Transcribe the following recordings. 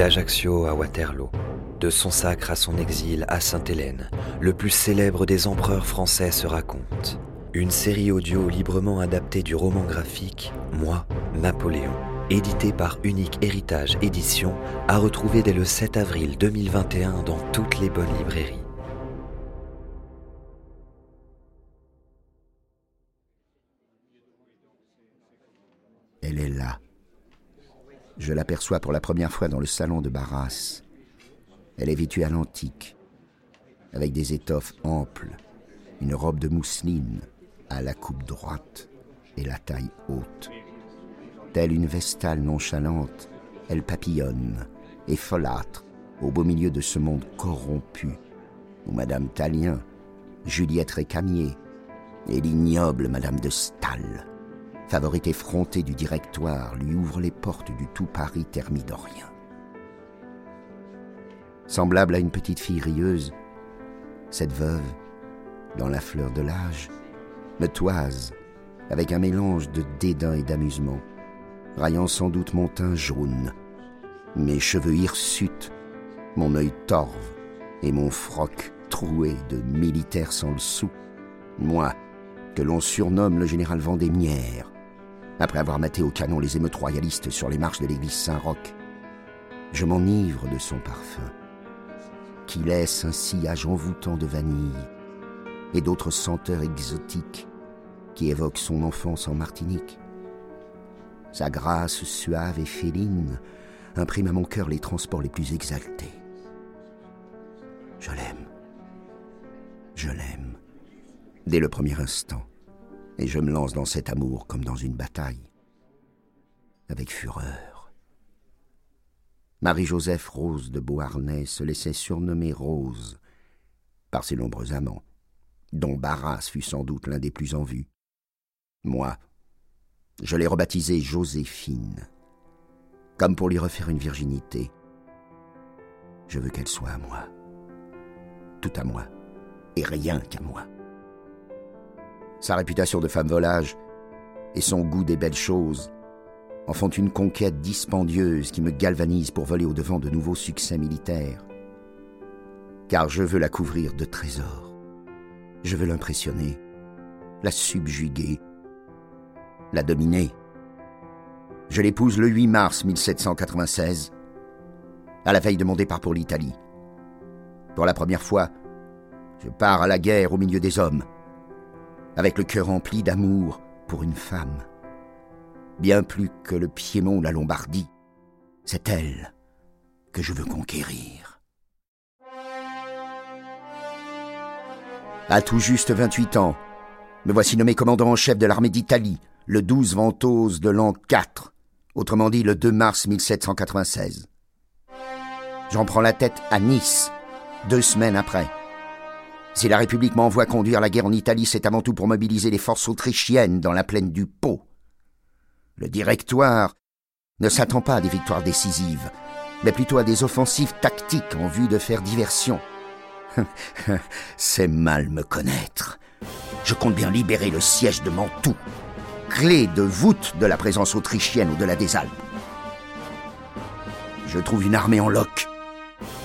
D'Ajaccio à Waterloo, de son sacre à son exil à Sainte-Hélène, le plus célèbre des empereurs français se raconte. Une série audio librement adaptée du roman graphique Moi, Napoléon, édité par Unique Héritage Édition, à retrouver dès le 7 avril 2021 dans toutes les bonnes librairies. Elle est là. Je l'aperçois pour la première fois dans le salon de Barras. Elle est vêtue à l'antique, avec des étoffes amples, une robe de mousseline à la coupe droite et la taille haute. Telle une vestale nonchalante, elle papillonne et folâtre au beau milieu de ce monde corrompu où Madame Talien, Juliette Récamier et l'ignoble Madame de Stahl favorite effrontée du directoire, lui ouvre les portes du tout Paris thermidorien. Semblable à une petite fille rieuse, cette veuve, dans la fleur de l'âge, me toise avec un mélange de dédain et d'amusement, raillant sans doute mon teint jaune, mes cheveux hirsutes, mon œil torve et mon froc troué de militaire sans le sou, moi, que l'on surnomme le général Vendémiaire, après avoir maté au canon les émeutes royalistes sur les marches de l'église Saint-Roch. Je m'enivre de son parfum, qui laisse un sillage envoûtant de vanille et d'autres senteurs exotiques qui évoquent son enfance en Martinique. Sa grâce suave et féline imprime à mon cœur les transports les plus exaltés. Je l'aime. Je l'aime. Dès le premier instant et je me lance dans cet amour comme dans une bataille, avec fureur. Marie-Joseph Rose de Beauharnais se laissait surnommer Rose par ses nombreux amants, dont Barras fut sans doute l'un des plus en vue. Moi, je l'ai rebaptisée Joséphine, comme pour lui refaire une virginité. Je veux qu'elle soit à moi, tout à moi, et rien qu'à moi. Sa réputation de femme volage et son goût des belles choses en font une conquête dispendieuse qui me galvanise pour voler au-devant de nouveaux succès militaires. Car je veux la couvrir de trésors. Je veux l'impressionner, la subjuguer, la dominer. Je l'épouse le 8 mars 1796, à la veille de mon départ pour l'Italie. Pour la première fois, je pars à la guerre au milieu des hommes avec le cœur rempli d'amour pour une femme. Bien plus que le Piémont ou la Lombardie, c'est elle que je veux conquérir. À tout juste 28 ans, me voici nommé commandant en chef de l'armée d'Italie, le 12 Ventose de l'an 4, autrement dit le 2 mars 1796. J'en prends la tête à Nice, deux semaines après. Si la République m'envoie conduire la guerre en Italie, c'est avant tout pour mobiliser les forces autrichiennes dans la plaine du Pô. Le directoire ne s'attend pas à des victoires décisives, mais plutôt à des offensives tactiques en vue de faire diversion. c'est mal me connaître. Je compte bien libérer le siège de Mantoue, clé de voûte de la présence autrichienne au-delà des Alpes. Je trouve une armée en loc,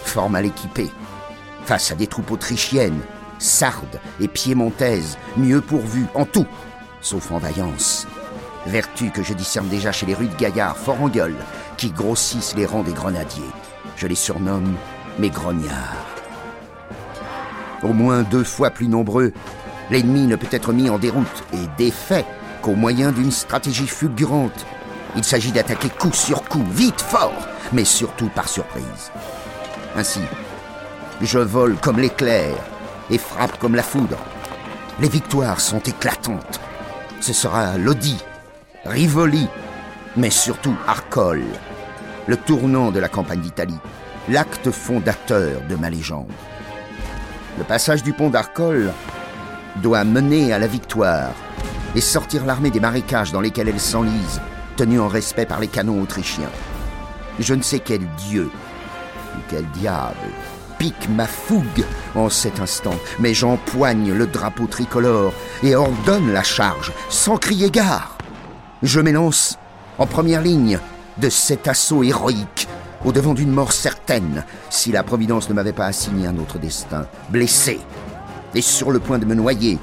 fort mal équipée, face à des troupes autrichiennes sardes et piémontaises, mieux pourvues en tout, sauf en vaillance. Vertu que je discerne déjà chez les rudes gaillards fort en gueule, qui grossissent les rangs des grenadiers. Je les surnomme mes grognards. Au moins deux fois plus nombreux, l'ennemi ne peut être mis en déroute et défait qu'au moyen d'une stratégie fulgurante. Il s'agit d'attaquer coup sur coup, vite, fort, mais surtout par surprise. Ainsi, je vole comme l'éclair et frappe comme la foudre. Les victoires sont éclatantes. ce sera Lodi, Rivoli, mais surtout Arcole, le tournant de la campagne d'Italie, l'acte fondateur de ma légende. Le passage du pont d'Arcole doit mener à la victoire et sortir l'armée des marécages dans lesquels elle s'enlise, tenue en respect par les canons autrichiens. Je ne sais quel dieu ou quel diable ma fougue en cet instant, mais j'empoigne le drapeau tricolore et ordonne la charge sans crier gare. Je m'élance en première ligne de cet assaut héroïque, au devant d'une mort certaine, si la Providence ne m'avait pas assigné un autre destin, blessé et sur le point de me noyer.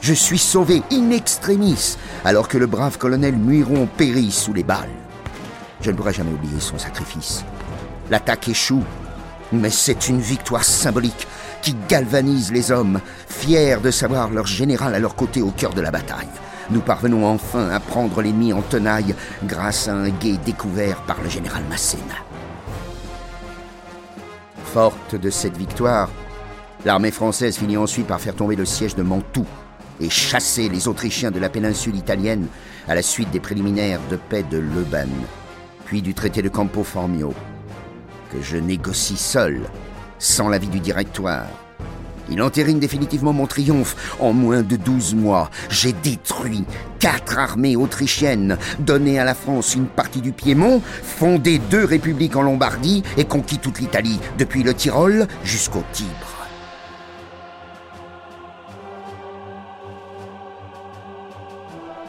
Je suis sauvé in extremis, alors que le brave colonel Muiron périt sous les balles. Je ne pourrai jamais oublier son sacrifice. L'attaque échoue, mais c'est une victoire symbolique qui galvanise les hommes, fiers de savoir leur général à leur côté au cœur de la bataille. Nous parvenons enfin à prendre l'ennemi en tenaille grâce à un guet découvert par le général Masséna. Forte de cette victoire, l'armée française finit ensuite par faire tomber le siège de Mantoue et chasser les Autrichiens de la péninsule italienne à la suite des préliminaires de paix de Leban, puis du traité de Campo Formio, que je négocie seul, sans l'avis du directoire. Il entérine définitivement mon triomphe. En moins de douze mois, j'ai détruit quatre armées autrichiennes, donné à la France une partie du Piémont, fondé deux républiques en Lombardie et conquis toute l'Italie, depuis le Tyrol jusqu'au Tibre.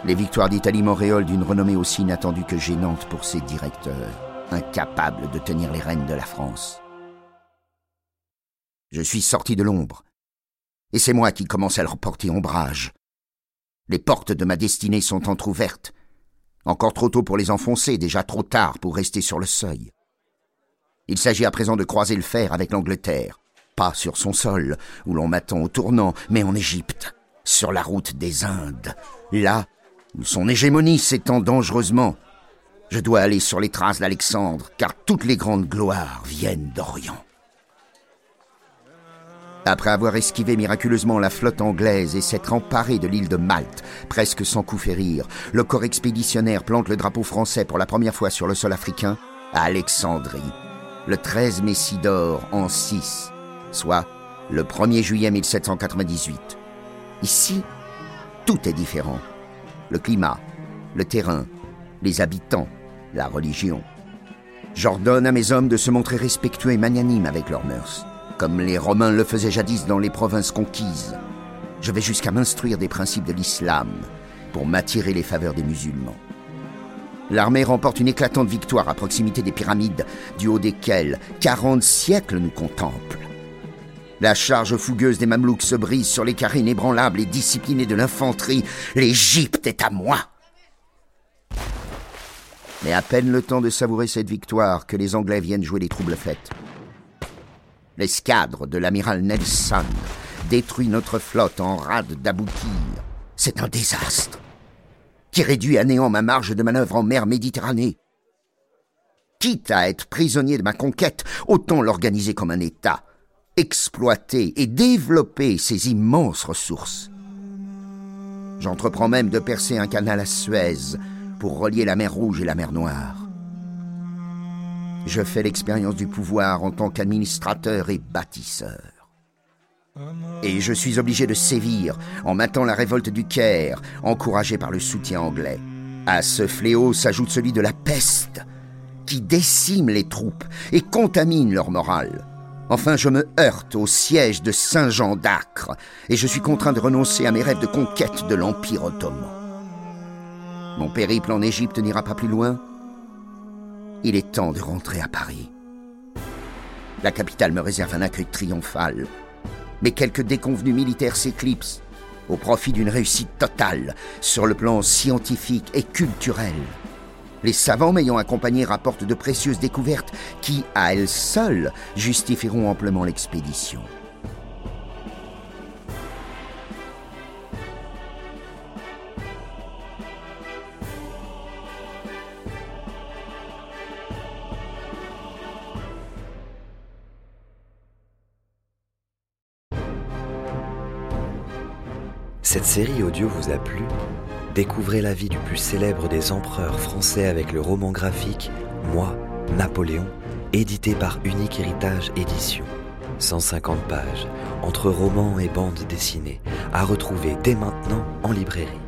Les victoires d'Italie m'auréolent d'une renommée aussi inattendue que gênante pour ses directeurs, incapables de tenir les rênes de la France. Je suis sorti de l'ombre, et c'est moi qui commence à leur porter ombrage. Les portes de ma destinée sont entr'ouvertes. Encore trop tôt pour les enfoncer, déjà trop tard pour rester sur le seuil. Il s'agit à présent de croiser le fer avec l'Angleterre, pas sur son sol, où l'on m'attend au tournant, mais en Égypte, sur la route des Indes, là où son hégémonie s'étend dangereusement. Je dois aller sur les traces d'Alexandre, car toutes les grandes gloires viennent d'Orient. Après avoir esquivé miraculeusement la flotte anglaise et s'être emparé de l'île de Malte, presque sans coup férir, le corps expéditionnaire plante le drapeau français pour la première fois sur le sol africain à Alexandrie, le 13 Messidor en 6, soit le 1er juillet 1798. Ici, tout est différent. Le climat, le terrain, les habitants, la religion. J'ordonne à mes hommes de se montrer respectueux et magnanimes avec leurs mœurs comme les Romains le faisaient jadis dans les provinces conquises. Je vais jusqu'à m'instruire des principes de l'islam pour m'attirer les faveurs des musulmans. L'armée remporte une éclatante victoire à proximité des pyramides, du haut desquelles 40 siècles nous contemplent. La charge fougueuse des Mamelouks se brise sur les carrés inébranlables et disciplinés de l'infanterie. L'Égypte est à moi. Mais à peine le temps de savourer cette victoire que les Anglais viennent jouer les troubles fêtes. L'escadre de l'amiral Nelson détruit notre flotte en rade d'aboutir. C'est un désastre qui réduit à néant ma marge de manœuvre en mer Méditerranée. Quitte à être prisonnier de ma conquête, autant l'organiser comme un État, exploiter et développer ses immenses ressources. J'entreprends même de percer un canal à Suez pour relier la mer Rouge et la mer Noire. Je fais l'expérience du pouvoir en tant qu'administrateur et bâtisseur. Et je suis obligé de sévir en maintenant la révolte du Caire, encouragée par le soutien anglais. À ce fléau s'ajoute celui de la peste, qui décime les troupes et contamine leur morale. Enfin, je me heurte au siège de Saint-Jean d'Acre, et je suis contraint de renoncer à mes rêves de conquête de l'Empire ottoman. Mon périple en Égypte n'ira pas plus loin, il est temps de rentrer à Paris. La capitale me réserve un accueil triomphal. Mais quelques déconvenus militaires s'éclipsent au profit d'une réussite totale sur le plan scientifique et culturel. Les savants m'ayant accompagné rapportent de précieuses découvertes qui, à elles seules, justifieront amplement l'expédition. Cette série audio vous a plu? Découvrez la vie du plus célèbre des empereurs français avec le roman graphique Moi, Napoléon, édité par Unique Héritage Édition. 150 pages, entre romans et bandes dessinées, à retrouver dès maintenant en librairie.